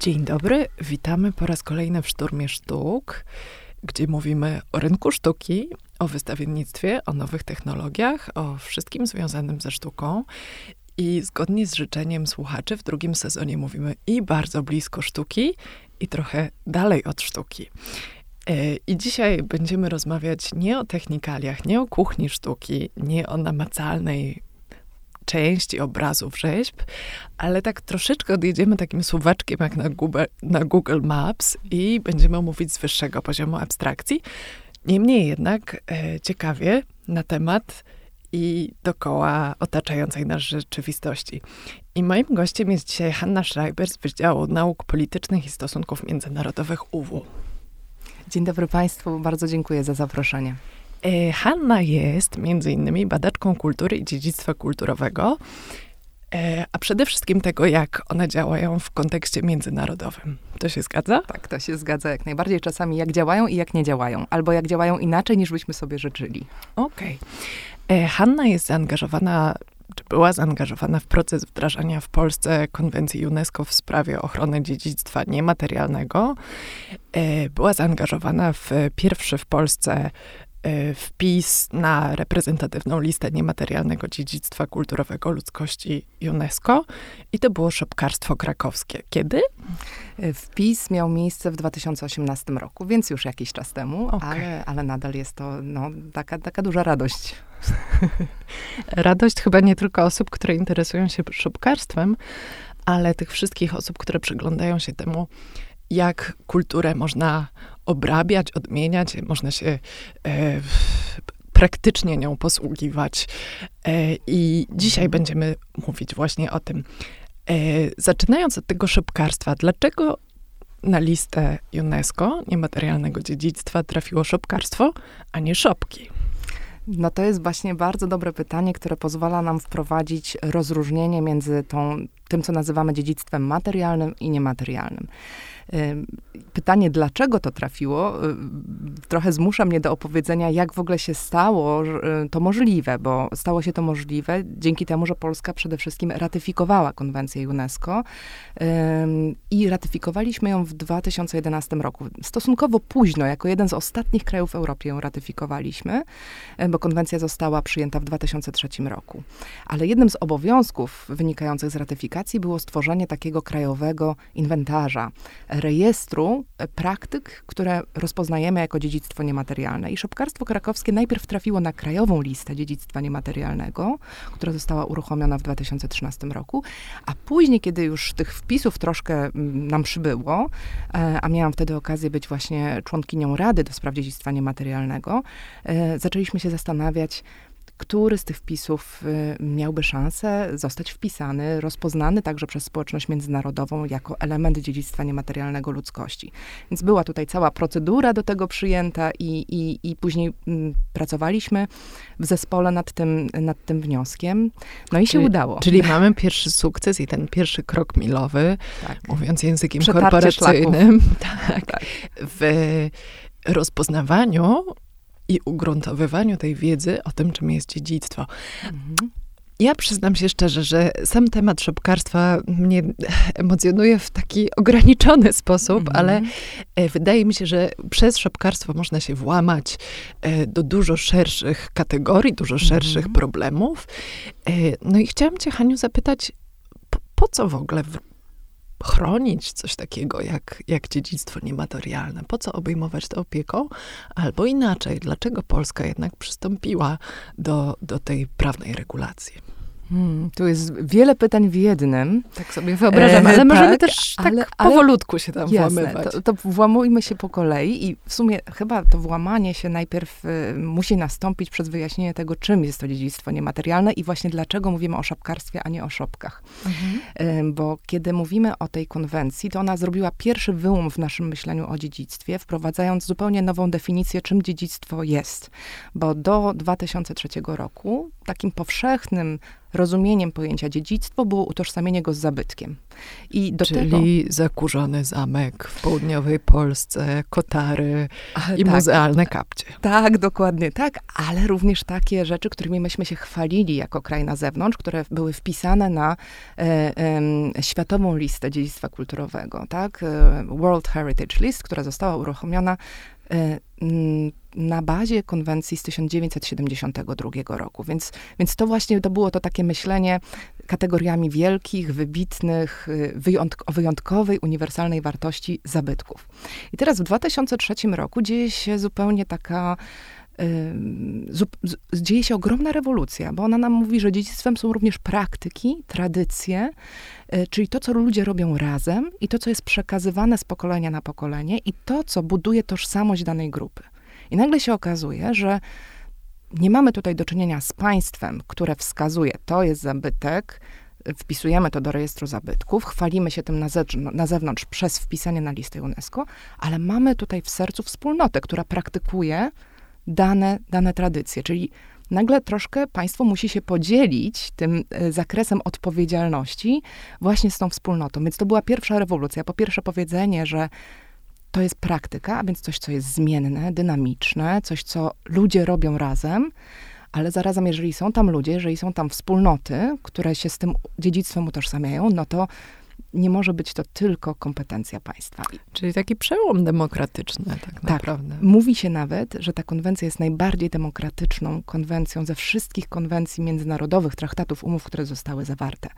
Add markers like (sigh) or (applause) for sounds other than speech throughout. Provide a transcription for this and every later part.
Dzień dobry, witamy po raz kolejny w Szturmie Sztuk, gdzie mówimy o rynku sztuki, o wystawiennictwie, o nowych technologiach, o wszystkim związanym ze sztuką. I zgodnie z życzeniem słuchaczy, w drugim sezonie mówimy i bardzo blisko sztuki, i trochę dalej od sztuki. E, I dzisiaj będziemy rozmawiać nie o technikaliach, nie o kuchni sztuki, nie o namacalnej części obrazów rzeźb, ale tak troszeczkę odjedziemy takim suwaczkiem jak na Google, na Google Maps i będziemy mówić z wyższego poziomu abstrakcji. Niemniej jednak e, ciekawie na temat i dokoła otaczającej nas rzeczywistości. I moim gościem jest dzisiaj Hanna Schreiber z Wydziału Nauk Politycznych i Stosunków Międzynarodowych UW. Dzień dobry Państwu, bardzo dziękuję za zaproszenie. E, Hanna jest między innymi badaczką kultury i dziedzictwa kulturowego, e, a przede wszystkim tego, jak one działają w kontekście międzynarodowym. To się zgadza? Tak, to się zgadza jak najbardziej. Czasami jak działają i jak nie działają, albo jak działają inaczej niż byśmy sobie życzyli. Okej. Okay. E, Hanna jest zaangażowana czy była zaangażowana w proces wdrażania w Polsce konwencji UNESCO w sprawie ochrony dziedzictwa niematerialnego. Była zaangażowana w pierwszy w Polsce wpis na reprezentatywną listę niematerialnego dziedzictwa kulturowego ludzkości UNESCO i to było szopkarstwo krakowskie. Kiedy? Y, wpis miał miejsce w 2018 roku, więc już jakiś czas temu, okay. ale, ale nadal jest to no, taka, taka duża radość. (laughs) radość chyba nie tylko osób, które interesują się szopkarstwem, ale tych wszystkich osób, które przyglądają się temu, jak kulturę można obrabiać, odmieniać, można się e, praktycznie nią posługiwać. E, I dzisiaj będziemy mówić właśnie o tym. E, zaczynając od tego szopkarstwa, dlaczego na listę UNESCO niematerialnego dziedzictwa trafiło szopkarstwo, a nie szopki? No to jest właśnie bardzo dobre pytanie, które pozwala nam wprowadzić rozróżnienie między tą, tym, co nazywamy dziedzictwem materialnym i niematerialnym. Pytanie, dlaczego to trafiło, y, trochę zmusza mnie do opowiedzenia, jak w ogóle się stało y, to możliwe, bo stało się to możliwe dzięki temu, że Polska przede wszystkim ratyfikowała konwencję UNESCO i ratyfikowaliśmy ją w 2011 roku. Stosunkowo późno, jako jeden z ostatnich krajów w Europie ją ratyfikowaliśmy, bo konwencja została przyjęta w 2003 roku. Ale jednym z obowiązków wynikających z ratyfikacji było stworzenie takiego krajowego inwentarza rejestru praktyk, które rozpoznajemy jako dziedzictwo niematerialne. I szopkarstwo krakowskie najpierw trafiło na krajową listę dziedzictwa niematerialnego, która została uruchomiona w 2013 roku, a później, kiedy już tych wpisów troszkę mm, nam przybyło, e, a miałam wtedy okazję być właśnie członkinią Rady do spraw dziedzictwa niematerialnego, e, zaczęliśmy się zastanawiać, który z tych wpisów y, miałby szansę zostać wpisany, rozpoznany także przez społeczność międzynarodową jako element dziedzictwa niematerialnego ludzkości. Więc była tutaj cała procedura do tego przyjęta i, i, i później mm, pracowaliśmy w zespole nad tym, nad tym wnioskiem. No i czyli, się udało. Czyli (laughs) mamy pierwszy sukces i ten pierwszy krok milowy, tak. mówiąc językiem Przetarcie korporacyjnym, tak, (laughs) tak. w rozpoznawaniu i ugruntowywaniu tej wiedzy o tym, czym jest dziedzictwo. Mhm. Ja przyznam się szczerze, że sam temat szopkarstwa mnie emocjonuje w taki ograniczony sposób, mm -hmm. ale e, wydaje mi się, że przez szopkarstwo można się włamać e, do dużo szerszych kategorii, dużo szerszych mm -hmm. problemów. E, no i chciałam cię, Haniu, zapytać, po, po co w ogóle chronić coś takiego jak, jak dziedzictwo niematerialne? Po co obejmować to opieką? Albo inaczej, dlaczego Polska jednak przystąpiła do, do tej prawnej regulacji? Hmm, tu jest wiele pytań w jednym. Tak sobie wyobrażam, ale e, możemy tak, też tak ale, powolutku się tam jasne, włamywać. To, to włamujmy się po kolei i w sumie chyba to włamanie się najpierw y, musi nastąpić przez wyjaśnienie tego, czym jest to dziedzictwo niematerialne i właśnie dlaczego mówimy o szapkarstwie, a nie o szopkach. Mhm. Y, bo kiedy mówimy o tej konwencji, to ona zrobiła pierwszy wyłom w naszym myśleniu o dziedzictwie, wprowadzając zupełnie nową definicję, czym dziedzictwo jest. Bo do 2003 roku takim powszechnym rozumieniem pojęcia dziedzictwo było utożsamienie go z zabytkiem. I do Czyli tego... zakurzony zamek w południowej Polsce, kotary i tak, muzealne kapcie. Tak, dokładnie tak, ale również takie rzeczy, którymi myśmy się chwalili jako kraj na zewnątrz, które były wpisane na e, e, światową listę dziedzictwa kulturowego, tak? E, World Heritage List, która została uruchomiona e, na bazie konwencji z 1972 roku. Więc, więc to właśnie to było to takie myślenie kategoriami wielkich, wybitnych, y, wyjątk wyjątkowej, uniwersalnej wartości zabytków. I teraz w 2003 roku dzieje się zupełnie taka dzieje się ogromna rewolucja, bo ona nam mówi, że dziedzictwem są również praktyki, tradycje, y, czyli to, co ludzie robią razem i to, co jest przekazywane z pokolenia na pokolenie i to, co buduje tożsamość danej grupy. I nagle się okazuje, że nie mamy tutaj do czynienia z państwem, które wskazuje, to jest zabytek, wpisujemy to do rejestru zabytków, chwalimy się tym na, na zewnątrz przez wpisanie na listę UNESCO, ale mamy tutaj w sercu wspólnotę, która praktykuje dane, dane tradycje, czyli nagle troszkę państwo musi się podzielić tym e, zakresem odpowiedzialności właśnie z tą wspólnotą. Więc to była pierwsza rewolucja. Po pierwsze powiedzenie, że to jest praktyka, a więc coś, co jest zmienne, dynamiczne, coś, co ludzie robią razem, ale zarazem, jeżeli są tam ludzie, jeżeli są tam wspólnoty, które się z tym dziedzictwem utożsamiają, no to nie może być to tylko kompetencja państwa. Czyli taki przełom demokratyczny, tak, tak naprawdę. Mówi się nawet, że ta konwencja jest najbardziej demokratyczną konwencją ze wszystkich konwencji międzynarodowych, traktatów, umów, które zostały zawarte.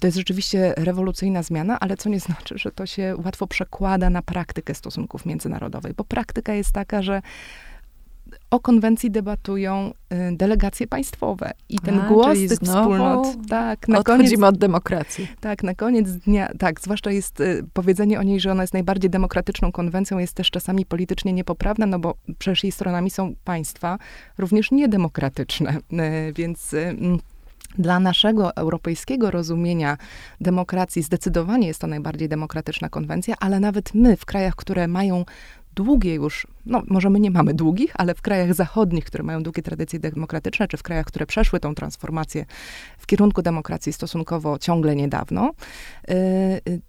To jest rzeczywiście rewolucyjna zmiana, ale co nie znaczy, że to się łatwo przekłada na praktykę stosunków międzynarodowych, bo praktyka jest taka, że o konwencji debatują y, delegacje państwowe. I ten A, głos tych wspólnot, tak, na koniec, od demokracji. Tak, na koniec dnia, tak, zwłaszcza jest y, powiedzenie o niej, że ona jest najbardziej demokratyczną konwencją, jest też czasami politycznie niepoprawne, no bo przecież jej stronami są państwa również niedemokratyczne, y, więc... Mm, dla naszego europejskiego rozumienia demokracji zdecydowanie jest to najbardziej demokratyczna konwencja, ale nawet my w krajach, które mają długie już, no może my nie mamy długich, ale w krajach zachodnich, które mają długie tradycje demokratyczne, czy w krajach, które przeszły tą transformację w kierunku demokracji stosunkowo ciągle niedawno, y, y,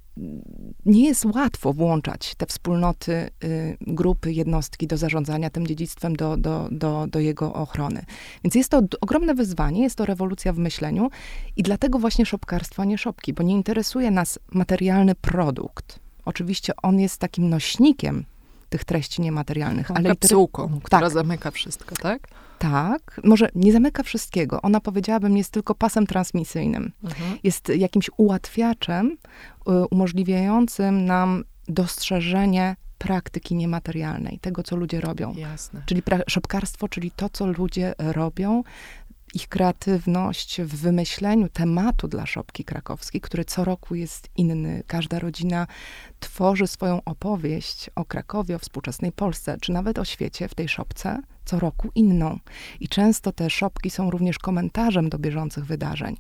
nie jest łatwo włączać te wspólnoty, y, grupy, jednostki do zarządzania tym dziedzictwem, do, do, do, do jego ochrony. Więc jest to ogromne wyzwanie, jest to rewolucja w myśleniu i dlatego właśnie szopkarstwo, a nie szopki, bo nie interesuje nas materialny produkt. Oczywiście on jest takim nośnikiem tych treści niematerialnych. ale kapsułką, litery... która tak. zamyka wszystko, tak? Tak, może nie zamyka wszystkiego. Ona, powiedziałabym, jest tylko pasem transmisyjnym. Mhm. Jest jakimś ułatwiaczem y, umożliwiającym nam dostrzeżenie praktyki niematerialnej, tego, co ludzie robią. Jasne. Czyli szopkarstwo, czyli to, co ludzie robią, ich kreatywność w wymyśleniu tematu dla szopki krakowskiej, który co roku jest inny. Każda rodzina tworzy swoją opowieść o Krakowie, o współczesnej Polsce, czy nawet o świecie w tej szopce co roku inną. I często te szopki są również komentarzem do bieżących wydarzeń.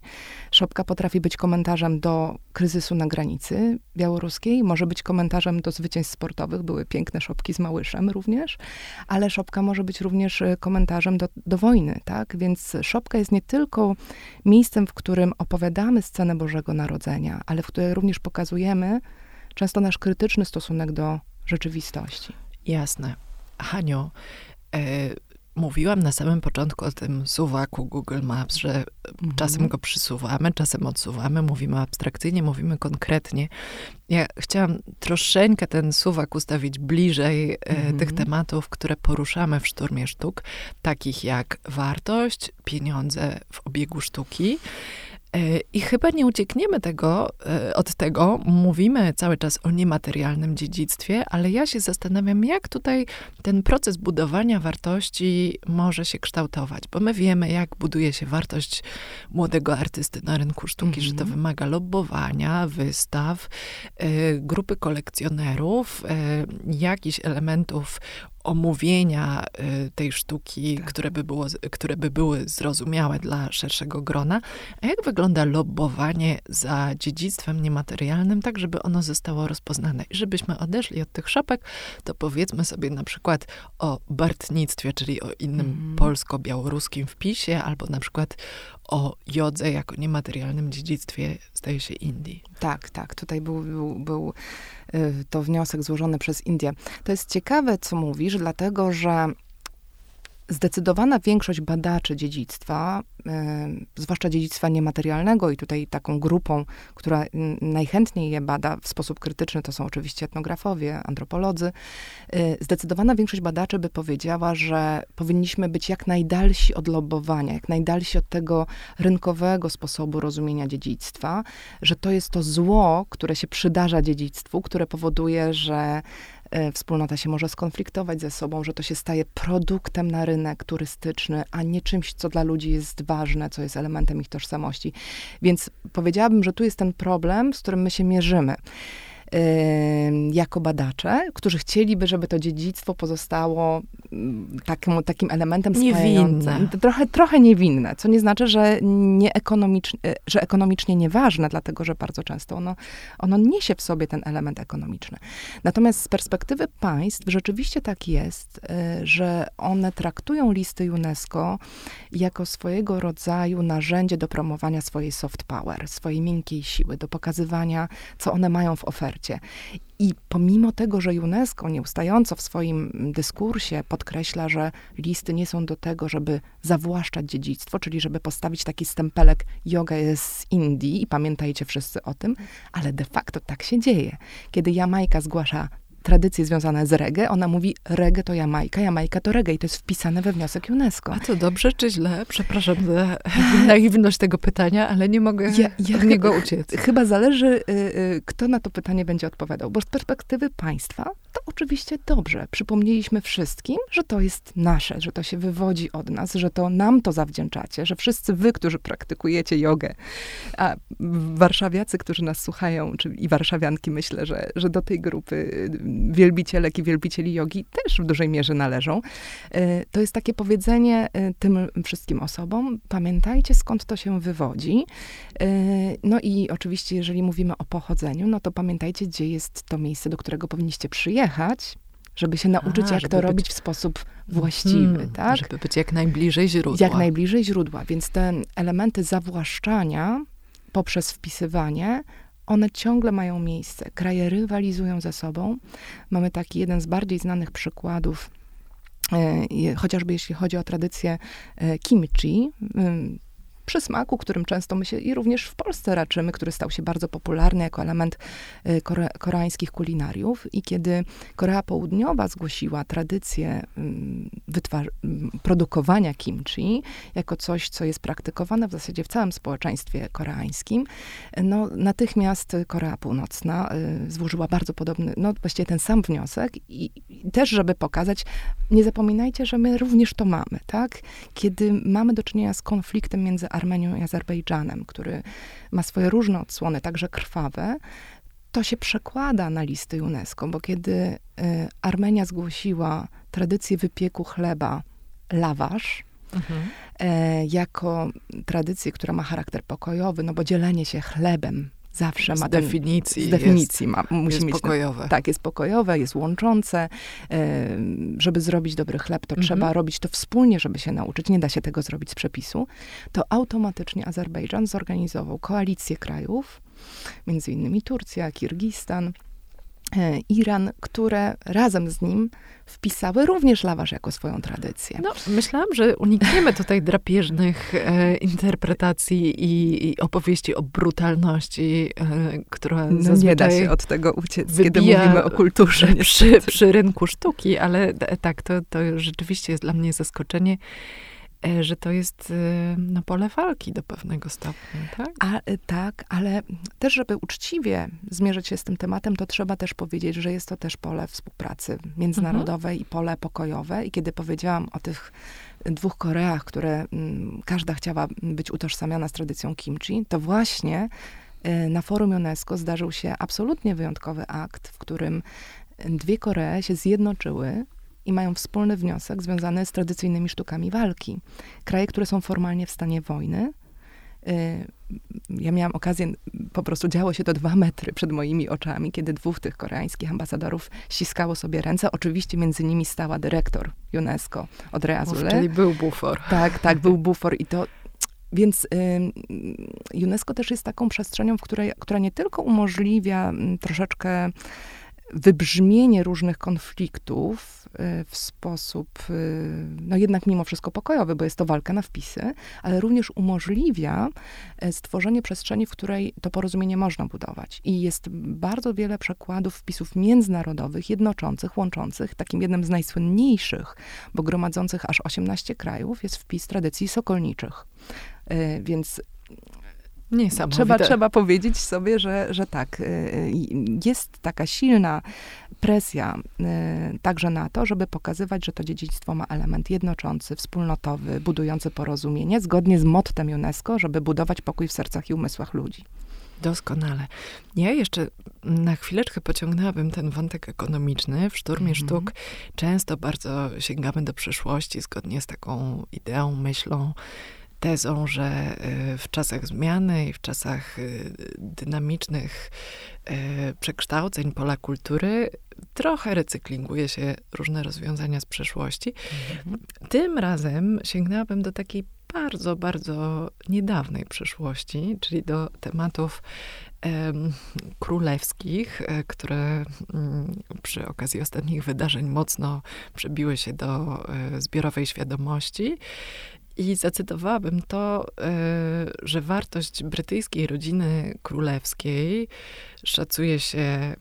Szopka potrafi być komentarzem do kryzysu na granicy białoruskiej, może być komentarzem do zwycięstw sportowych. Były piękne szopki z Małyszem również, ale szopka może być również e, komentarzem do, do wojny, tak? Więc szopka jest nie tylko miejscem, w którym opowiadamy scenę Bożego Narodzenia, ale w której również pokazujemy często nasz krytyczny stosunek do rzeczywistości. Jasne. Hanio, E, mówiłam na samym początku o tym suwaku Google Maps, że mhm. czasem go przysuwamy, czasem odsuwamy, mówimy abstrakcyjnie, mówimy konkretnie. Ja chciałam troszeczkę ten suwak ustawić bliżej e, mhm. tych tematów, które poruszamy w Szturmie Sztuk, takich jak wartość, pieniądze w obiegu sztuki, I chyba nie uciekniemy tego, e, od tego. Mówimy cały czas o niematerialnym dziedzictwie, ale ja się zastanawiam, jak tutaj ten proces budowania wartości może się kształtować, bo my wiemy, jak buduje się wartość młodego artysty na rynku sztuki, mm -hmm. że to mhm. wymaga lobbowania, wystaw, e, grupy kolekcjonerów, jakichś elementów omówienia y, tej sztuki, tak. które, by było, które by były zrozumiałe dla szerszego grona. A jak wygląda lobbowanie za dziedzictwem niematerialnym, tak żeby ono zostało rozpoznane? I żebyśmy odeszli od tych szopek, to powiedzmy sobie na przykład o bartnictwie, czyli o innym mm. polsko-białoruskim wpisie, albo na przykład o jodze jako niematerialnym dziedzictwie, zdaje się, Indii. Tak, tak. Tutaj był, był, był y, to wniosek złożony przez Indię. To jest ciekawe, co mówisz, dlatego że Zdecydowana większość badaczy dziedzictwa, zwłaszcza dziedzictwa niematerialnego, i tutaj taką grupą, która najchętniej je bada w sposób krytyczny, to są oczywiście etnografowie, antropolodzy. Y, zdecydowana większość badaczy by powiedziała, że powinniśmy być jak najdalsi od lobowania, jak najdalsi od tego rynkowego sposobu rozumienia dziedzictwa, że to jest to zło, które się przydarza dziedzictwu, które powoduje, że wspólnota się może skonfliktować ze sobą, że to się staje produktem na rynek turystyczny, a nie czymś, co dla ludzi jest ważne, co jest elementem ich tożsamości. Więc powiedziałabym, że tu jest ten problem, z którym my się mierzymy jako badacze, którzy chcieliby, żeby to dziedzictwo pozostało mm, takim, takim elementem niewinne. Trochę, trochę niewinne, co nie znaczy, że, nie ekonomicznie, że ekonomicznie nieważne, dlatego że bardzo często ono, ono niesie w sobie ten element ekonomiczny. Natomiast z perspektywy państw rzeczywiście tak jest, y, że one traktują listy UNESCO jako swojego rodzaju narzędzie do promowania swojej soft power, swojej miękkiej siły, do pokazywania, co one mają w ofercie. I pomimo tego, że UNESCO nieustająco w swoim dyskursie podkreśla, że listy nie są do tego, żeby zawłaszczać dziedzictwo, czyli żeby postawić taki stempelek yoga jest z Indii i pamiętajcie wszyscy o tym, ale de facto tak się dzieje. Kiedy Jamajka zgłasza tradycje związane z reggae. Ona mówi, reggae to Jamajka, Jamajka to reggae i to jest wpisane we wniosek UNESCO. A to dobrze czy źle? Przepraszam za (laughs) naiwność tego pytania, ale nie mogę ja, ja od niego uciec. Chyba zależy, y, y, kto na to pytanie będzie odpowiadał, bo z perspektywy państwa to oczywiście dobrze. Przypomnieliśmy wszystkim, że to jest nasze, że to się wywodzi od nas, że to nam to zawdzięczacie, że wszyscy wy, którzy praktykujecie jogę, a warszawiacy, którzy nas słuchają, czy i warszawianki, myślę, że, że do tej grupy wielbicielek i wielbicieli jogi też w dużej mierze należą. E, to jest takie powiedzenie e, tym wszystkim osobom, pamiętajcie skąd to się wywodzi. E, no i oczywiście, jeżeli mówimy o pochodzeniu, no to pamiętajcie, gdzie jest to miejsce, do którego powinniście przyjechać, żeby się nauczyć, A, jak to być... robić w sposób właściwy, hmm, tak? Żeby być jak najbliżej źródła. Jak najbliżej źródła. Więc te elementy zawłaszczania poprzez wpisywanie one ciągle mają miejsce. Kraje rywalizują ze sobą. Mamy taki jeden z bardziej znanych przykładów, e, chociażby jeśli chodzi o tradycję e, kimchi, przysmaku, którym często my się i również w Polsce raczymy, który stał się bardzo popularny jako element y, kore, koreańskich kulinariów. I kiedy Korea Południowa zgłosiła tradycję mm, mm, produkowania kimchi jako coś, co jest praktykowane w zasadzie w całym społeczeństwie koreańskim, no natychmiast Korea Północna y, złożyła bardzo podobny, no właściwie ten sam wniosek i, i też, żeby pokazać, nie zapominajcie, że my również to mamy, tak? Kiedy mamy do czynienia z konfliktem między Armenią i Azerbejdżanem, który ma swoje różne odsłony, także krwawe, to się przekłada na listy UNESCO, bo kiedy y, Armenia zgłosiła tradycję wypieku chleba lawasz, mhm. y, jako tradycję, która ma charakter pokojowy, no bo dzielenie się chlebem zawsze z ma definicji. Ten, z definicji jest, ma, musi jest mieć pokojowe. Ten, tak, jest pokojowe, jest łączące. Żeby zrobić dobry chleb, to mhm. trzeba robić to wspólnie, żeby się nauczyć. Nie da się tego zrobić z przepisu. To automatycznie Azerbejdżan zorganizował koalicję krajów, między innymi Turcja, Kirgistan, e, Iran, które razem z nim wpisały również lawasz jako swoją tradycję. No, myślałam, że unikniemy tutaj drapieżnych e, interpretacji i, i, opowieści o brutalności, e, która no, zazwyczaj nie da się od tego uciec, kiedy mówimy o kulturze. Przy, przy rynku sztuki, ale tak, to, to rzeczywiście jest dla mnie zaskoczenie. E, że to jest no, pole walki do pewnego stopnia, tak? A, e, tak, ale też, żeby uczciwie zmierzyć się z tym tematem, to trzeba też powiedzieć, że jest to też pole współpracy międzynarodowej mhm. i pole pokojowe. I kiedy powiedziałam o tych dwóch Koreach, które m, mm, każda chciała być utożsamiana z tradycją kimchi, to właśnie na forum UNESCO zdarzył się absolutnie wyjątkowy akt, w którym dwie Koree się zjednoczyły i mają wspólny wniosek związany z tradycyjnymi sztukami walki. Kraje, które są formalnie w stanie wojny, y, ja miałam okazję, po prostu działo się to dwa metry przed moimi oczami, kiedy dwóch tych koreańskich ambasadorów ściskało sobie ręce. Oczywiście między nimi stała dyrektor UNESCO od Azule. Czyli był bufor. Tak, tak, był bufor i to Więc y, UNESCO też jest taką przestrzenią, w której, która nie tylko umożliwia mm, troszeczkę wybrzmienie różnych konfliktów y, w sposób, y, no jednak mimo wszystko pokojowy, bo jest to walka na wpisy, ale również umożliwia e, stworzenie przestrzeni, w której to porozumienie można budować. I jest bardzo wiele przekładów wpisów międzynarodowych, jednoczących, łączących. Takim jednym z najsłynniejszych, bo gromadzących aż 18 krajów, jest wpis tradycji sokolniczych. E, więc Trzeba, trzeba powiedzieć sobie, że, że tak, y, y, jest taka silna presja y, także na to, żeby pokazywać, że to dziedzictwo ma element jednoczący, wspólnotowy, budujący porozumienie, zgodnie z mottem UNESCO, żeby budować pokój w sercach i umysłach ludzi. Doskonale. Ja jeszcze na chwileczkę pociągnęłabym ten wątek ekonomiczny. W Szturmie mm -hmm. Sztuk często bardzo sięgamy do przyszłości, zgodnie z taką ideą, myślą, tezą, że y, w czasach zmiany i w czasach y, dynamicznych y, przekształceń pola kultury trochę recyklinguje się różne rozwiązania z przeszłości. Mhm. Tym razem sięgnęłabym do takiej bardzo, bardzo niedawnej przeszłości, czyli do tematów królewskich, e, które mm, przy okazji ostatnich wydarzeń mocno przebiły się do e, zbiorowej świadomości. I zacytowałabym to, e, że wartość brytyjskiej rodziny królewskiej szacuje się,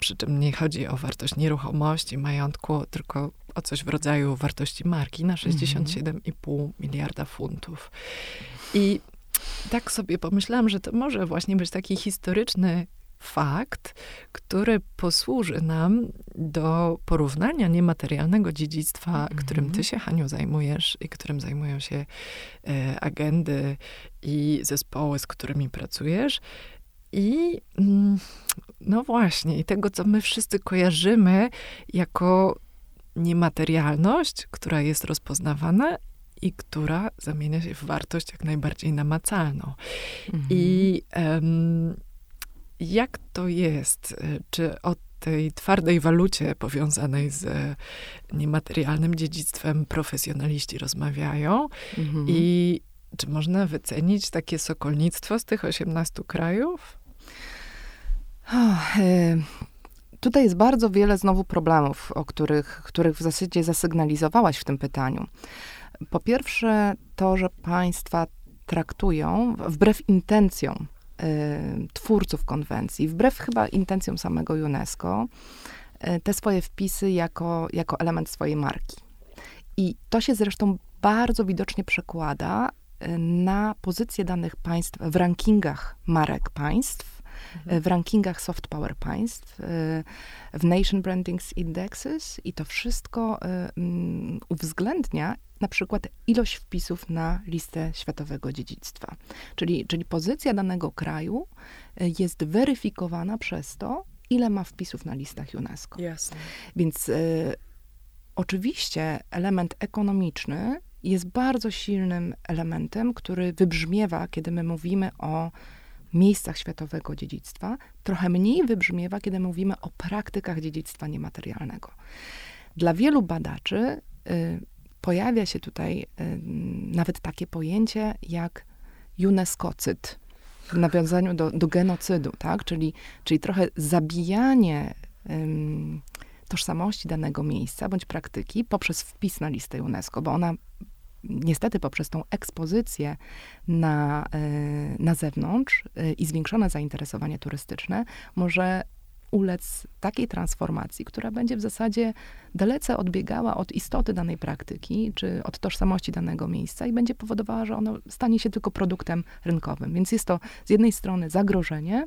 przy czym nie chodzi o wartość nieruchomości, majątku, tylko o coś w rodzaju wartości marki, na 67,5 mhm. miliarda funtów. I tak sobie pomyślałam, że to może właśnie być taki historyczny fakt, który posłuży nam do porównania niematerialnego dziedzictwa, mm -hmm. którym ty się, Haniu, zajmujesz i którym zajmują się e, agendy i zespoły, z którymi pracujesz. I mm, no właśnie, i tego, co my wszyscy kojarzymy jako niematerialność, która jest rozpoznawana i która zamienia się w wartość jak najbardziej namacalną. Mm -hmm. I um, jak to jest? E, czy o tej twardej walucie powiązanej z e, niematerialnym dziedzictwem profesjonaliści rozmawiają? Mhm. I czy można wycenić takie sokolnictwo z tych 18 krajów? Oh, y tutaj jest bardzo wiele znowu problemów, o których, których w zasadzie zasygnalizowałaś w tym pytaniu. Po pierwsze, to, że państwa traktują wbrew intencjom Y, twórców konwencji, wbrew chyba intencjom samego UNESCO, y, te swoje wpisy jako, jako element swojej marki. I to się zresztą bardzo widocznie przekłada y, na pozycję danych państw w rankingach marek państw, mhm. w rankingach soft power państw, w Nation Brandings Indexes i to wszystko mm, uwzględnia na przykład ilość wpisów na listę światowego dziedzictwa. Czyli, czyli pozycja danego kraju e, jest weryfikowana przez to, ile ma wpisów na listach UNESCO. Jasne. Więc y, oczywiście element ekonomiczny jest bardzo silnym elementem, który wybrzmiewa, kiedy my mówimy o miejscach światowego dziedzictwa, trochę mniej wybrzmiewa, kiedy mówimy o praktykach dziedzictwa niematerialnego. Dla wielu badaczy y, pojawia się tutaj nawet takie pojęcie jak UNESCO-cyd, w nawiązaniu do, do genocydu, tak? Czyli, czyli trochę zabijanie tożsamości danego miejsca bądź praktyki poprzez wpis na listę UNESCO, bo ona niestety poprzez tą ekspozycję na, y, na zewnątrz y, i zwiększone zainteresowanie turystyczne może ulec takiej transformacji, która będzie w zasadzie dalece odbiegała od istoty danej praktyki, czy od tożsamości danego miejsca i będzie powodowała, że ono stanie się tylko produktem rynkowym. Więc jest to z jednej strony zagrożenie,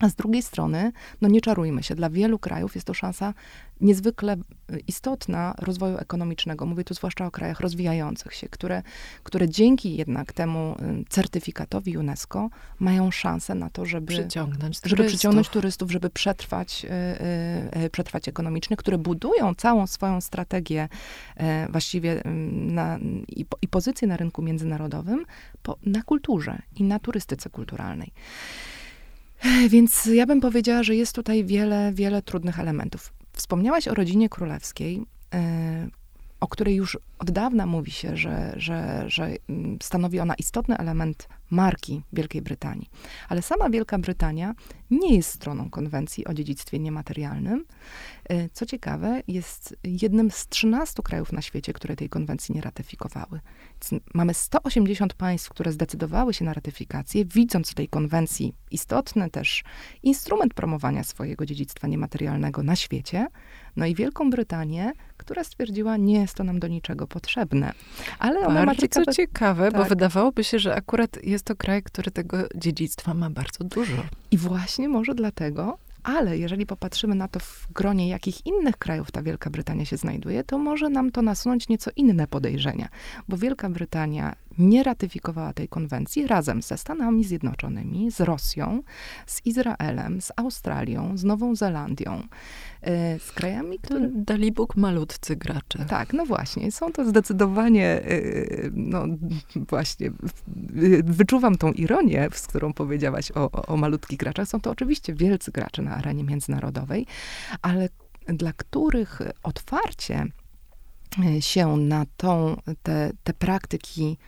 a z drugiej strony, no nie czarujmy się, dla wielu krajów jest to szansa niezwykle y, istotna rozwoju ekonomicznego. Mówię tu zwłaszcza o krajach rozwijających się, które, które dzięki jednak temu y, certyfikatowi UNESCO mają szansę na to, żeby przyciągnąć turystów, żeby przyciągnąć turystów żeby przetrwać, yy, przetrwać ekonomicznie, które budują całą swoją strategię właściwie na, i, i pozycję na rynku międzynarodowym po, na kulturze i na turystyce kulturalnej. Więc ja bym powiedziała, że jest tutaj wiele, wiele trudnych elementów. Wspomniałaś o rodzinie królewskiej. O której już od dawna mówi się, że, że, że mm, stanowi ona istotny element marki Wielkiej Brytanii. Ale sama Wielka Brytania nie jest stroną konwencji o dziedzictwie niematerialnym. E, co ciekawe, jest jednym z 13 krajów na świecie, które tej konwencji nie ratyfikowały. Mamy 180 państw, które zdecydowały się na ratyfikację, widząc w tej konwencji istotny też instrument promowania swojego dziedzictwa niematerialnego na świecie. No i Wielką Brytanię, która stwierdziła, nie jest to nam do niczego potrzebne. Ale ona bardzo ma ciekawe... ciekawe, tak. bo wydawałoby się, że akurat jest to kraj, który tego dziedzictwa ma bardzo dużo. I właśnie może dlatego, ale jeżeli popatrzymy na to w gronie, jakich innych krajów ta Wielka Brytania się znajduje, to może nam to nasunąć nieco inne podejrzenia, bo Wielka Brytania nie ratyfikowała tej konwencji razem ze Stanami Zjednoczonymi, z Rosją, z Izraelem, z Australią, z Nową Zelandią, e, z krajami, które... Dali Bóg malutcy gracze. Tak, no właśnie. Są to zdecydowanie, e, no właśnie, wyczuwam tą ironię, z którą powiedziałaś o, o malutkich graczach. Są to oczywiście wielcy gracze na arenie międzynarodowej, ale dla których otwarcie e, się na tą, te, te praktyki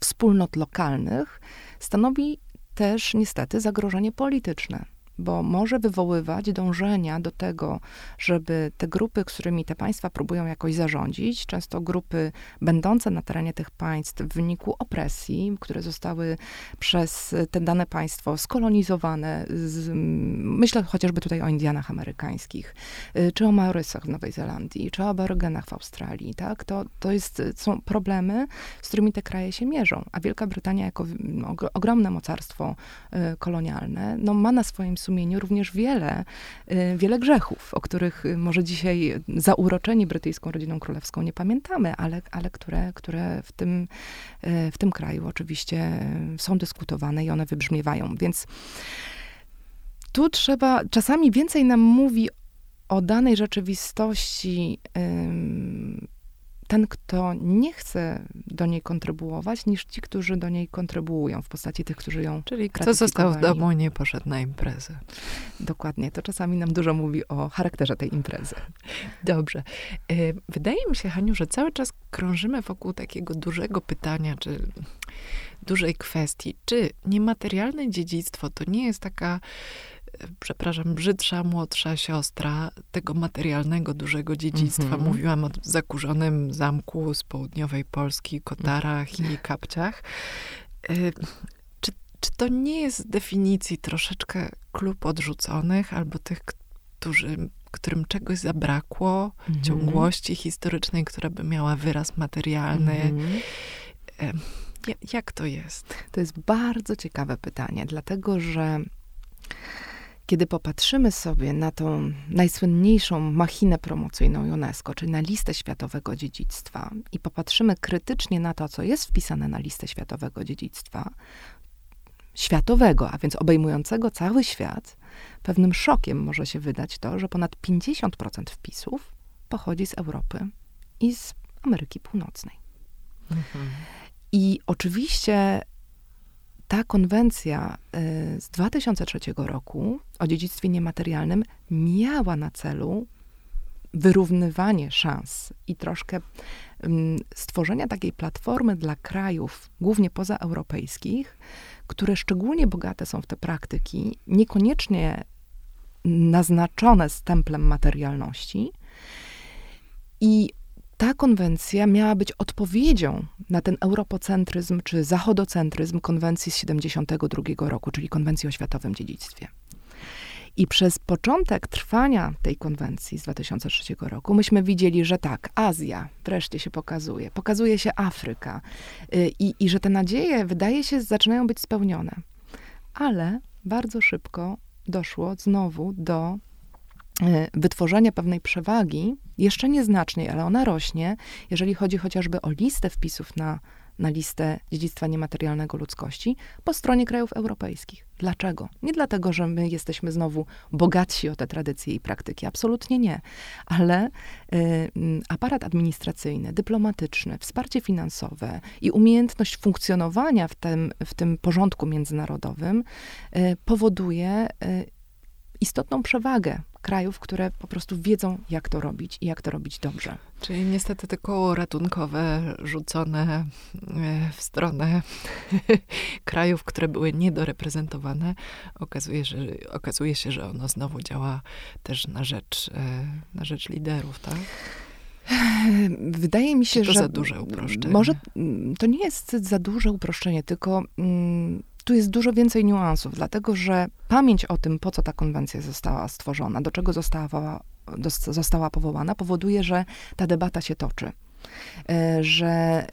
wspólnot lokalnych stanowi też niestety zagrożenie polityczne bo może wywoływać dążenia do tego, żeby te grupy, którymi te państwa próbują jakoś zarządzić, często grupy będące na terenie tych państw w wyniku opresji, które zostały przez te dane państwo skolonizowane, z, myślę chociażby tutaj o Indianach amerykańskich, y, czy o Maurysach w Nowej Zelandii, czy o Aborygenach w Australii, tak? To, to jest, są problemy, z którymi te kraje się mierzą, a Wielka Brytania jako ogromne mocarstwo y, kolonialne, no, ma na swoim sumieniu również wiele, y, wiele grzechów, o których y, może dzisiaj zauroczeni brytyjską rodziną królewską nie pamiętamy, ale, ale które, które w, tym, y, w tym kraju oczywiście są dyskutowane i one wybrzmiewają. Więc tu trzeba, czasami więcej nam mówi o danej rzeczywistości ten, kto nie chce do niej kontrybuować, niż ci, którzy do niej kontrybuują w postaci tych, którzy ją Czyli kto został w domu, nie poszedł na imprezę. Dokładnie. To czasami nam dużo mówi o charakterze tej imprezy. Dobrze. E, wydaje mi się, Haniu, że cały czas krążymy wokół takiego dużego pytania, czy dużej kwestii, czy niematerialne dziedzictwo to nie jest taka przepraszam, brzydsza, młodsza siostra tego materialnego, dużego dziedzictwa. Mm -hmm. Mówiłam o zakurzonym zamku z południowej Polski, kotarach i kapciach. Y, czy, czy to nie jest z definicji troszeczkę klub odrzuconych, albo tych, którzy, którym czegoś zabrakło, mm -hmm. ciągłości historycznej, która by miała wyraz materialny? Mm -hmm. Jak to jest? To jest bardzo ciekawe pytanie, dlatego że kiedy popatrzymy sobie na tą najsłynniejszą machinę promocyjną UNESCO, czyli na listę światowego dziedzictwa, i popatrzymy krytycznie na to, co jest wpisane na listę światowego dziedzictwa, światowego, a więc obejmującego cały świat, pewnym szokiem może się wydać to, że ponad 50% wpisów pochodzi z Europy i z Ameryki Północnej. Mhm. I oczywiście ta konwencja y, z 2003 roku o dziedzictwie niematerialnym miała na celu wyrównywanie szans i troszkę stworzenia takiej platformy dla krajów, głównie pozaeuropejskich, które szczególnie bogate są w te praktyki, niekoniecznie naznaczone stemplem materialności. I ta konwencja miała być odpowiedzią na ten europocentryzm czy zachodocentryzm konwencji z 72 roku, czyli konwencji o światowym dziedzictwie. I przez początek trwania tej konwencji z 2003 roku myśmy widzieli, że tak, Azja wreszcie się pokazuje, pokazuje się Afryka y, i, i że te nadzieje, wydaje się, zaczynają być spełnione. Ale bardzo szybko doszło znowu do wytworzenie pewnej przewagi, jeszcze nieznacznej, ale ona rośnie, jeżeli chodzi chociażby o listę wpisów na, na listę dziedzictwa niematerialnego ludzkości po stronie krajów europejskich. Dlaczego? Nie dlatego, że my jesteśmy znowu bogatsi o te tradycje i praktyki, absolutnie nie, ale y, aparat administracyjny, dyplomatyczny, wsparcie finansowe i umiejętność funkcjonowania w tym, w tym porządku międzynarodowym y, powoduje y, istotną przewagę krajów, które po prostu wiedzą, jak to robić i jak to robić dobrze. Czyli niestety te koło ratunkowe rzucone e, w stronę (laughs) krajów, które były niedoreprezentowane, okazuje, że, okazuje się, że ono znowu działa też na rzecz, e, na rzecz liderów, tak? Wydaje mi się, to że. za duże uproszczenie? Może mm, to nie jest za duże uproszczenie, tylko mm, tu jest dużo więcej niuansów, dlatego że pamięć o tym, po co ta konwencja została stworzona, do czego została, została powołana, powoduje, że ta debata się toczy. E, że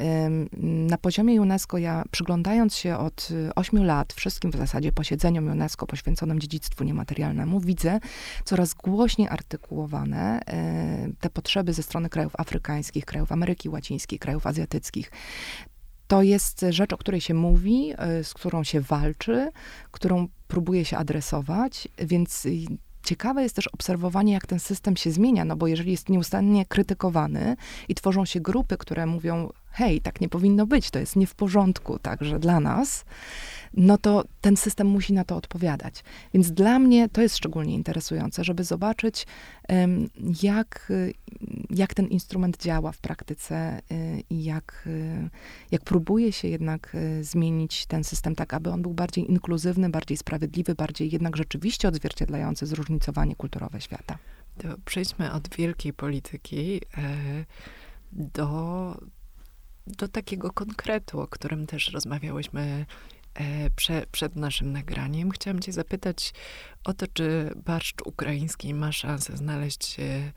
na poziomie UNESCO ja przyglądając się od ośmiu lat wszystkim w zasadzie posiedzeniom UNESCO poświęconym dziedzictwu niematerialnemu, widzę coraz głośniej artykułowane e, te potrzeby ze strony krajów afrykańskich, krajów Ameryki Łacińskiej, krajów azjatyckich to jest rzecz, o której się mówi, e, z którą się walczy, którą próbuje się adresować, więc ciekawe jest też obserwowanie, jak ten system się zmienia, no bo jeżeli jest nieustannie krytykowany i tworzą się grupy, które mówią, hej, tak nie powinno być, to jest nie w porządku także dla nas, no to ten system musi na to odpowiadać. Więc dla mnie to jest szczególnie interesujące, żeby zobaczyć, jak, jak ten instrument działa w praktyce y, i jak, y, jak próbuje się jednak y, zmienić ten system tak, aby on był bardziej inkluzywny, bardziej sprawiedliwy, bardziej jednak rzeczywiście odzwierciedlający zróżnicowanie kulturowe świata. To przejdźmy od wielkiej polityki e, do, do takiego konkretu, o którym też rozmawiałyśmy prze, przed naszym nagraniem. Chciałam cię zapytać o to, czy barszcz ukraiński ma szansę znaleźć się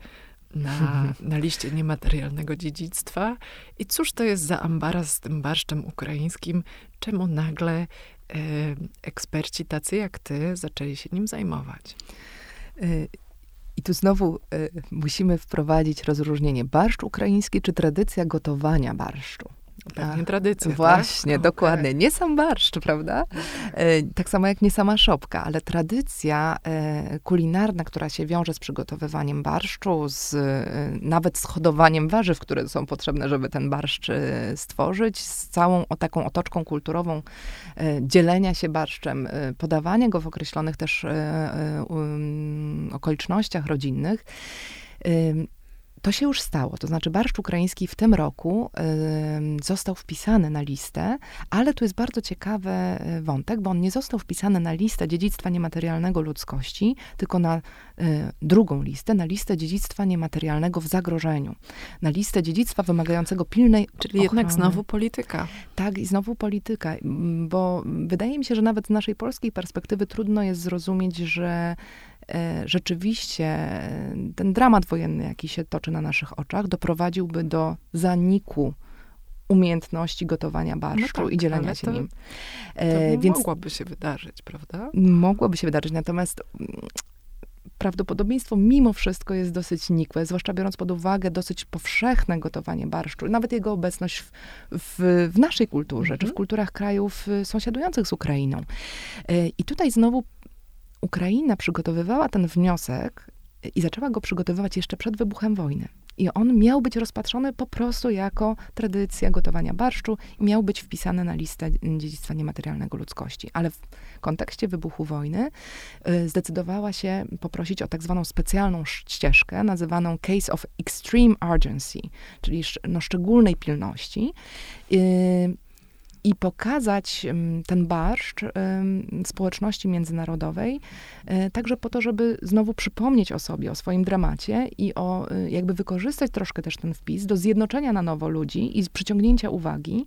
na, (laughs) na liście niematerialnego dziedzictwa. I cóż to jest za ambaraz z tym barszczem ukraińskim? Czemu nagle e, eksperci tacy jak ty zaczęli się nim zajmować? E, I tu znowu e, musimy wprowadzić rozróżnienie barszcz ukraiński czy tradycja gotowania barszczu. Pewnie tradycja. Tak? Właśnie, tak? dokładnie. Okay. Nie sam barszcz, prawda? E, tak samo jak nie sama szopka, ale tradycja e, kulinarna, która się wiąże z przygotowywaniem barszczu, z, e, nawet z hodowaniem warzyw, które są potrzebne, żeby ten barszcz stworzyć, z całą o, taką otoczką kulturową dzielenia się barszczem, podawania go w określonych też okolicznościach rodzinnych to się już stało. To znaczy, barszcz ukraiński w tym roku y, został wpisany na listę, ale tu jest bardzo ciekawy e, wątek, bo on nie został wpisany na listę dziedzictwa niematerialnego ludzkości, tylko na y, drugą listę, na listę dziedzictwa niematerialnego w zagrożeniu, na listę dziedzictwa wymagającego pilnej Czyli ochrony. jednak znowu polityka. Tak, i znowu polityka, bo wydaje mi się, że nawet z naszej polskiej perspektywy trudno jest zrozumieć, że rzeczywiście ten dramat wojenny, jaki się toczy na naszych oczach, doprowadziłby do zaniku umiejętności gotowania barszczu no tak, i dzielenia się to, nim. E, Więc mogłoby się wydarzyć, prawda? Mogłoby się wydarzyć, natomiast mm, prawdopodobieństwo mimo wszystko jest dosyć nikłe, zwłaszcza biorąc pod uwagę dosyć powszechne gotowanie barszczu, nawet jego obecność w, w, w naszej kulturze, czy w mhm. kulturach krajów y, sąsiadujących z Ukrainą. E, I tutaj znowu Ukraina przygotowywała ten wniosek i zaczęła go przygotowywać jeszcze przed wybuchem wojny. I on miał być rozpatrzony po prostu jako tradycja gotowania barszczu i miał być wpisany na listę dziedzictwa niematerialnego ludzkości. Ale w kontekście wybuchu wojny y, zdecydowała się poprosić o tak zwaną specjalną ścieżkę, nazywaną Case of Extreme Urgency, czyli no, szczególnej pilności. Y, i pokazać ten barszcz społeczności międzynarodowej, e, także po to, żeby znowu przypomnieć o sobie, o swoim dramacie i o e, jakby wykorzystać troszkę też ten wpis do zjednoczenia na nowo ludzi i przyciągnięcia uwagi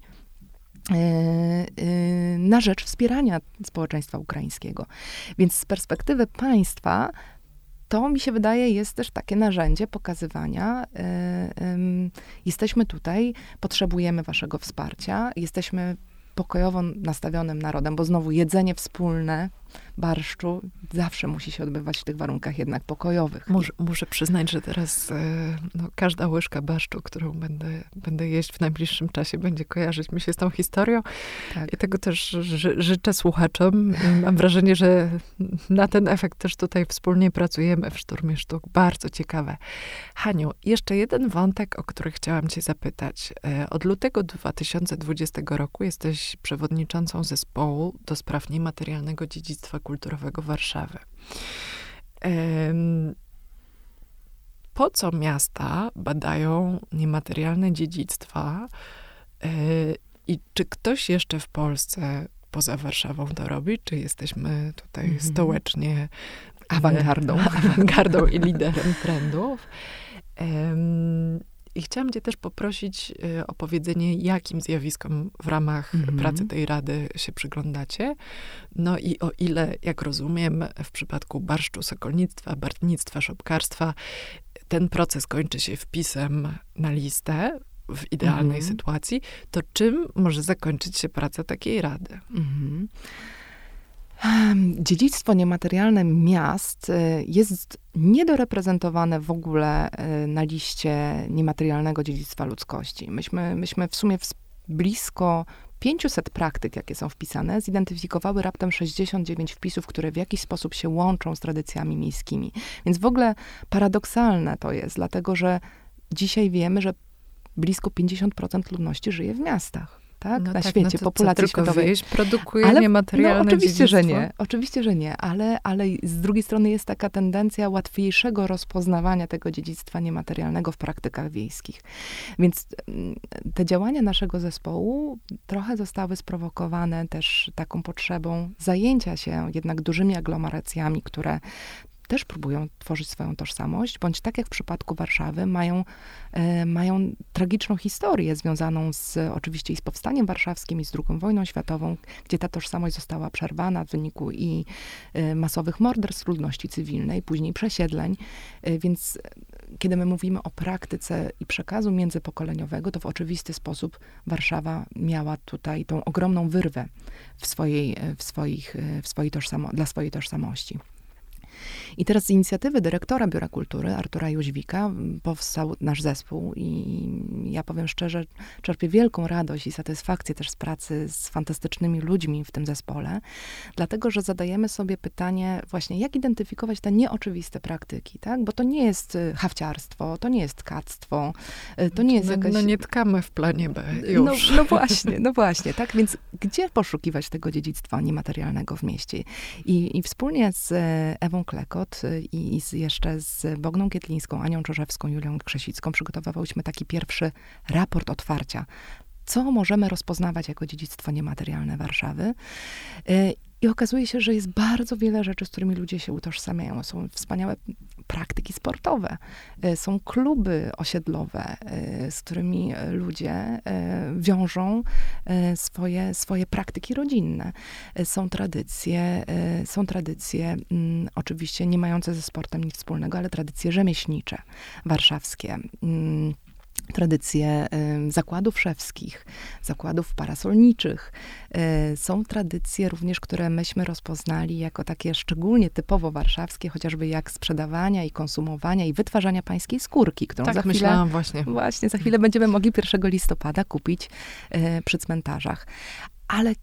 e, na rzecz wspierania społeczeństwa ukraińskiego. Więc z perspektywy państwa to mi się wydaje jest też takie narzędzie pokazywania, yy, jesteśmy tutaj, potrzebujemy waszego wsparcia, jesteśmy pokojowo nastawionym narodem, bo znowu jedzenie wspólne barszczu zawsze musi się odbywać w tych warunkach jednak pokojowych. Muszę, muszę przyznać, że teraz e, no, każda łyżka barszczu, którą będę, będę jeść w najbliższym czasie, będzie kojarzyć mi się z tą historią. Tak. I tego też ży, życzę słuchaczom. Mam wrażenie, że na ten efekt też tutaj wspólnie pracujemy w Szturmie Sztuk. Bardzo ciekawe. Haniu, jeszcze jeden wątek, o który chciałam cię zapytać. E, od lutego 2020 roku jesteś przewodniczącą zespołu do spraw niematerialnego dziedzictwa Kulturowego Warszawy. Po co miasta badają niematerialne dziedzictwa e, i czy ktoś jeszcze w Polsce poza Warszawą to robi, czy jesteśmy tutaj mm -hmm. stołecznie awangardą, (laughs) awangardą i liderem trendów? I chciałam cię też poprosić y, o powiedzenie, jakim zjawiskom w ramach mm -hmm. pracy tej rady się przyglądacie. No i o ile, jak rozumiem, w przypadku barszczu, sokolnictwa, bartnictwa, szopkarstwa, ten proces kończy się wpisem na listę w idealnej mm -hmm. sytuacji, to czym może zakończyć się praca takiej rady? Mm -hmm. Dziedzictwo niematerialne miast y, jest niedoreprezentowane w ogóle y, na liście niematerialnego dziedzictwa ludzkości. Myśmy, myśmy w sumie blisko 500 praktyk, jakie są wpisane, zidentyfikowały raptem 69 wpisów, które w jakiś sposób się łączą z tradycjami miejskimi. Więc w ogóle paradoksalne to jest, dlatego że dzisiaj wiemy, że blisko 50% ludności żyje w miastach tak? No na tak, świecie, no populacji światowej. Wieś produkuje ale, niematerialne no, oczywiście, dziedzictwo. że nie. Oczywiście, że nie, ale, ale z drugiej strony jest taka tendencja łatwiejszego rozpoznawania tego dziedzictwa niematerialnego w praktykach wiejskich. Więc mm, te działania naszego zespołu trochę zostały sprowokowane też taką potrzebą zajęcia się jednak dużymi aglomeracjami, które też próbują tworzyć swoją tożsamość, bądź tak jak w przypadku Warszawy, mają, e, mają tragiczną historię związaną z oczywiście i z powstaniem warszawskim, i z II wojną światową, gdzie ta tożsamość została przerwana w wyniku i e, masowych morderstw ludności cywilnej, później przesiedleń. E, więc kiedy my mówimy o praktyce i przekazu międzypokoleniowego, to w oczywisty sposób Warszawa miała tutaj tą ogromną wyrwę w swojej, w swoich, w swojej tożsamo- dla swojej tożsamości. I teraz z inicjatywy dyrektora Biura Kultury, Artura Jóźwika, powstał nasz zespół i ja powiem szczerze, czerpię wielką radość i satysfakcję też z pracy z fantastycznymi ludźmi w tym zespole, dlatego, że zadajemy sobie pytanie właśnie, jak identyfikować te nieoczywiste praktyki, tak? Bo to nie jest y, hawciarstwo, to nie jest kactwo, y, to nie jest no, jakaś... No nie tkamy w planie B no, już. No, no właśnie, no (laughs) właśnie, tak? Więc gdzie poszukiwać tego dziedzictwa niematerialnego w mieście? I, i wspólnie z e, Klekot i z, jeszcze z Bogną Kietlińską, Anią Czorzewską, Julią Krzesicką przygotowywałyśmy taki pierwszy raport otwarcia co możemy rozpoznawać jako dziedzictwo niematerialne Warszawy. I okazuje się, że jest bardzo wiele rzeczy, z którymi ludzie się utożsamiają. Są wspaniałe praktyki sportowe, y, są kluby osiedlowe, y, z którymi ludzie wiążą swoje, swoje praktyki rodzinne. Są tradycje, są tradycje, mm, oczywiście nie mające ze sportem nic wspólnego, ale tradycje rzemieślnicze, warszawskie mm, tradycje zakładów szewskich, zakładów parasolniczych. Y, są tradycje również, które myśmy rozpoznali jako takie szczególnie typowo warszawskie, chociażby jak sprzedawania i konsumowania i wytwarzania pańskiej skórki, którą tak, za chwilę, właśnie. właśnie za chwilę będziemy mogli 1 listopada kupić y, przy cmentarzach. Ale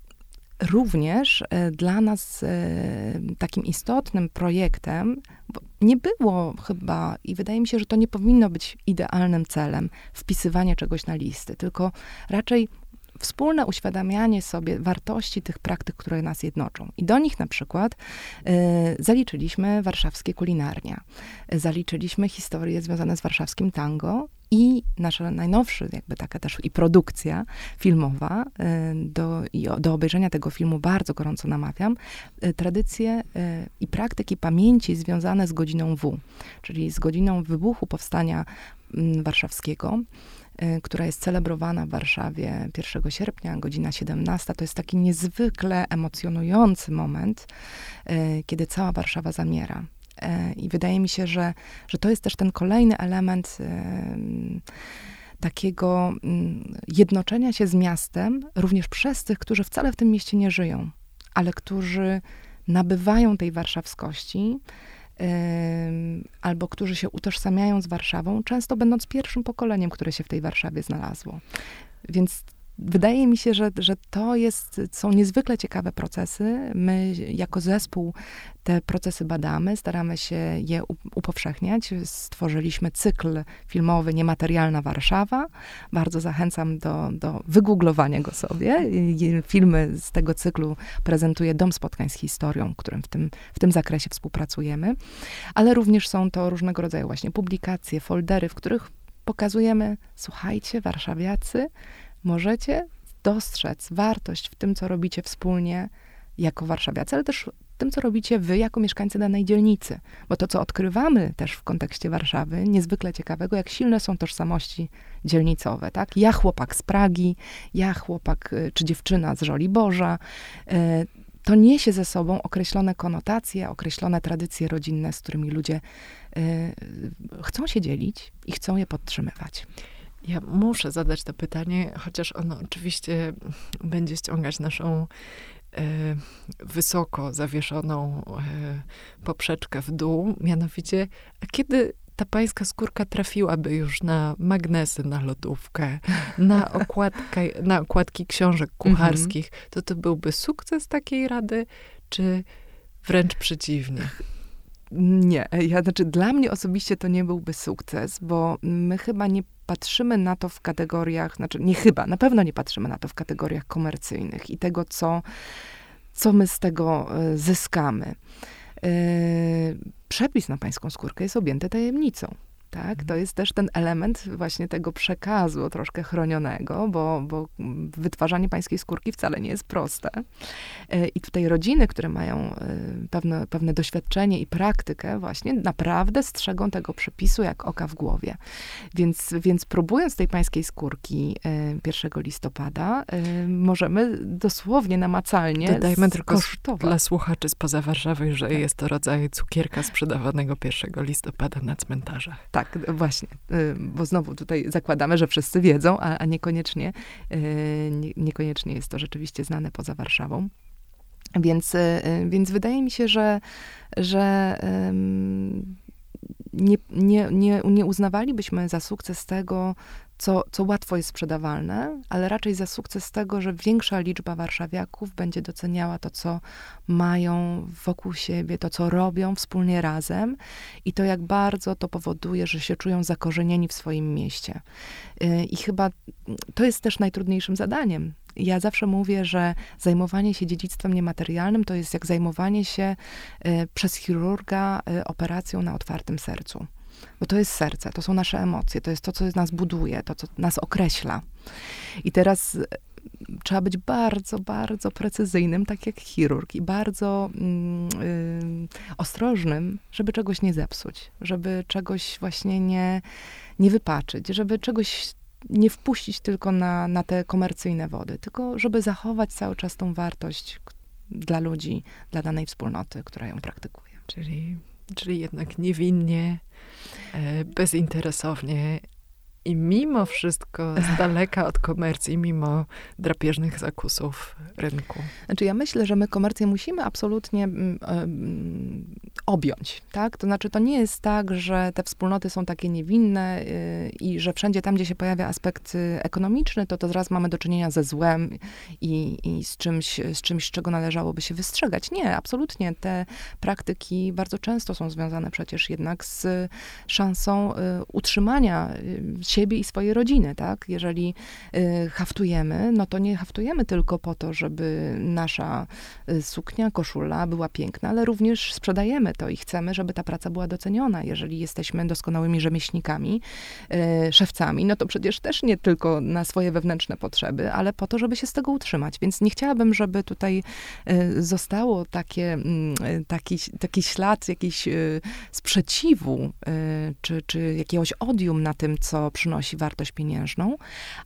również e, dla nas e, takim istotnym projektem nie było chyba, i wydaje mi się, że to nie powinno być idealnym celem, wpisywanie czegoś na listy, tylko raczej wspólne uświadamianie sobie wartości tych praktyk, które nas jednoczą. I do nich na przykład y, zaliczyliśmy warszawskie kulinarnia, zaliczyliśmy historie związane z warszawskim tango i nasza najnowsza, jakby taka też i produkcja filmowa, y, do, do obejrzenia tego filmu bardzo gorąco namawiam, y, tradycje y, i praktyki pamięci związane z godziną W, czyli z godziną wybuchu powstania mm, warszawskiego która jest celebrowana w Warszawie 1 sierpnia, godzina 17. To jest taki niezwykle emocjonujący moment, kiedy cała Warszawa zamiera. I wydaje mi się, że, że to jest też ten kolejny element takiego mm, jednoczenia się z miastem, również przez tych, którzy wcale w tym mieście nie żyją, ale którzy nabywają tej warszawskości, albo którzy się utożsamiają z Warszawą, często będąc pierwszym pokoleniem, które się w tej Warszawie znalazło. Więc wydaje mi się, że, że to jest, są niezwykle ciekawe procesy. My jako zespół te procesy badamy, staramy się je upowszechniać. Stworzyliśmy cykl filmowy Niematerialna Warszawa. Bardzo zachęcam do, do wygooglowania go sobie. Filmy z tego cyklu prezentuje Dom Spotkań z Historią, którym w tym, w tym zakresie współpracujemy. Ale również są to różnego rodzaju właśnie publikacje, foldery, w których pokazujemy, słuchajcie, warszawiacy, możecie dostrzec wartość w tym, co robicie wspólnie jako warszawiacy, ale też w tym, co robicie wy jako mieszkańcy danej dzielnicy. Bo to, co odkrywamy też w kontekście Warszawy, niezwykle ciekawego, jak silne są tożsamości dzielnicowe, tak? Ja chłopak z Pragi, ja chłopak y, czy dziewczyna z Żoliborza. Y, to niesie ze sobą określone konotacje, określone tradycje rodzinne, z którymi ludzie y, chcą się dzielić i chcą je podtrzymywać. Ja muszę zadać to pytanie, chociaż ono oczywiście będzie ściągać naszą e, wysoko zawieszoną e, poprzeczkę w dół. Mianowicie, a kiedy ta pańska skórka trafiłaby już na magnesy, na lodówkę, na, (laughs) okładkę, na okładki książek mhm. kucharskich, to to byłby sukces takiej rady, czy wręcz przeciwnie? Nie, ja, znaczy dla mnie osobiście to nie byłby sukces, bo my chyba nie patrzymy na to w kategoriach, znaczy nie chyba, na pewno nie patrzymy na to w kategoriach komercyjnych i tego, co, co my z tego e, zyskamy. E, przepis na pańską skórkę jest objęty tajemnicą. Tak? Mhm. To jest też ten element właśnie tego przekazu troszkę chronionego, bo, bo wytwarzanie pańskiej skórki wcale nie jest proste. E, I tutaj rodziny, które mają e, pewne, pewne doświadczenie i praktykę, właśnie naprawdę strzegą tego przepisu jak oka w głowie. Więc, więc próbując tej pańskiej skórki 1 e, listopada, możemy dosłownie namacalnie Dodajmy tylko kosztować. dla słuchaczy spoza Warszawy, że tak. jest to rodzaj cukierka sprzedawanego 1 listopada na cmentarzach. Tak tak, właśnie, y, bo znowu tutaj zakładamy, że wszyscy wiedzą, a, a niekoniecznie, y, nie, niekoniecznie jest to rzeczywiście znane poza Warszawą. Więc, y, więc wydaje mi się, że, że nie, nie, nie, nie uznawalibyśmy za sukces tego, co, co łatwo jest sprzedawalne, ale raczej za sukces tego, że większa liczba warszawiaków będzie doceniała to, co mają wokół siebie, to, co robią wspólnie razem i to, jak bardzo to powoduje, że się czują zakorzenieni w swoim mieście. Y, I chyba to jest też najtrudniejszym zadaniem. Ja zawsze mówię, że zajmowanie się dziedzictwem niematerialnym to jest jak zajmowanie się y, przez chirurga y, operacją na otwartym sercu bo to jest serce, to są nasze emocje, to jest to, co nas buduje, to, co nas określa. I teraz e, trzeba być bardzo, bardzo precyzyjnym, tak jak chirurg, i bardzo yy, ostrożnym, żeby czegoś nie zepsuć, żeby czegoś właśnie nie, nie wypaczyć, żeby czegoś nie wpuścić tylko na, na te komercyjne wody, tylko żeby zachować cały czas tą wartość dla ludzi, dla danej wspólnoty, która ją praktykuje. Czyli, czyli jednak niewinnie bezinteresownie i mimo wszystko z daleka od komercji, mimo drapieżnych zakusów rynku. Znaczy ja myślę, że my komercję musimy absolutnie mm, objąć, tak? To znaczy to nie jest tak, że te wspólnoty są takie niewinne y, i że wszędzie tam, gdzie się pojawia aspekt ekonomiczny, to to zaraz mamy do czynienia ze złem i, i z, czymś, z czymś, czego należałoby się wystrzegać. Nie, absolutnie. Te praktyki bardzo często są związane przecież jednak z szansą y, utrzymania y, siebie i swojej rodziny, tak? Jeżeli y, haftujemy, no to nie haftujemy tylko po to, żeby nasza y, suknia, koszula była piękna, ale również sprzedajemy to i chcemy, żeby ta praca była doceniona. Jeżeli jesteśmy doskonałymi rzemieślnikami, y, szewcami, no to przecież też nie tylko na swoje wewnętrzne potrzeby, ale po to, żeby się z tego utrzymać. Więc nie chciałabym, żeby tutaj zostało takie, mm, taki, taki ślad jakiejś y, sprzeciwu, czy, czy jakiegoś odium na tym, co przynosi wartość pieniężną,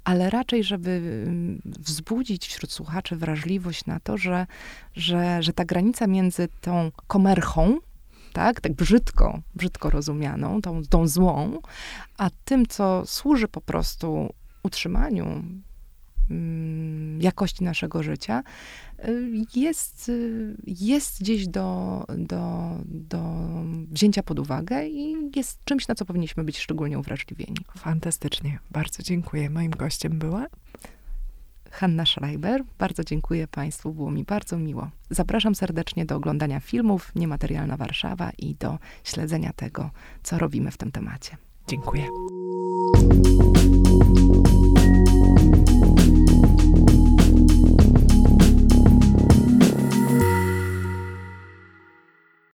ale raczej, żeby mm, wzbudzić wśród słuchaczy wrażliwość na to, że, że, że ta granica między tą komerchą, tak, tak brzydko, brzydko rozumianą, tą, tą złą, a tym, co służy po prostu utrzymaniu jakości naszego życia, y, jest, y, jest gdzieś do, do, do wzięcia pod uwagę i jest czymś, na co powinniśmy być szczególnie uwrażliwieni. Fantastycznie. Bardzo dziękuję. Moim gościem była Hanna Schreiber. Bardzo dziękuję Państwu, było mi bardzo miło. Zapraszam serdecznie do oglądania filmów Niematerialna Warszawa i do śledzenia tego, co robimy w tym temacie. Dziękuję.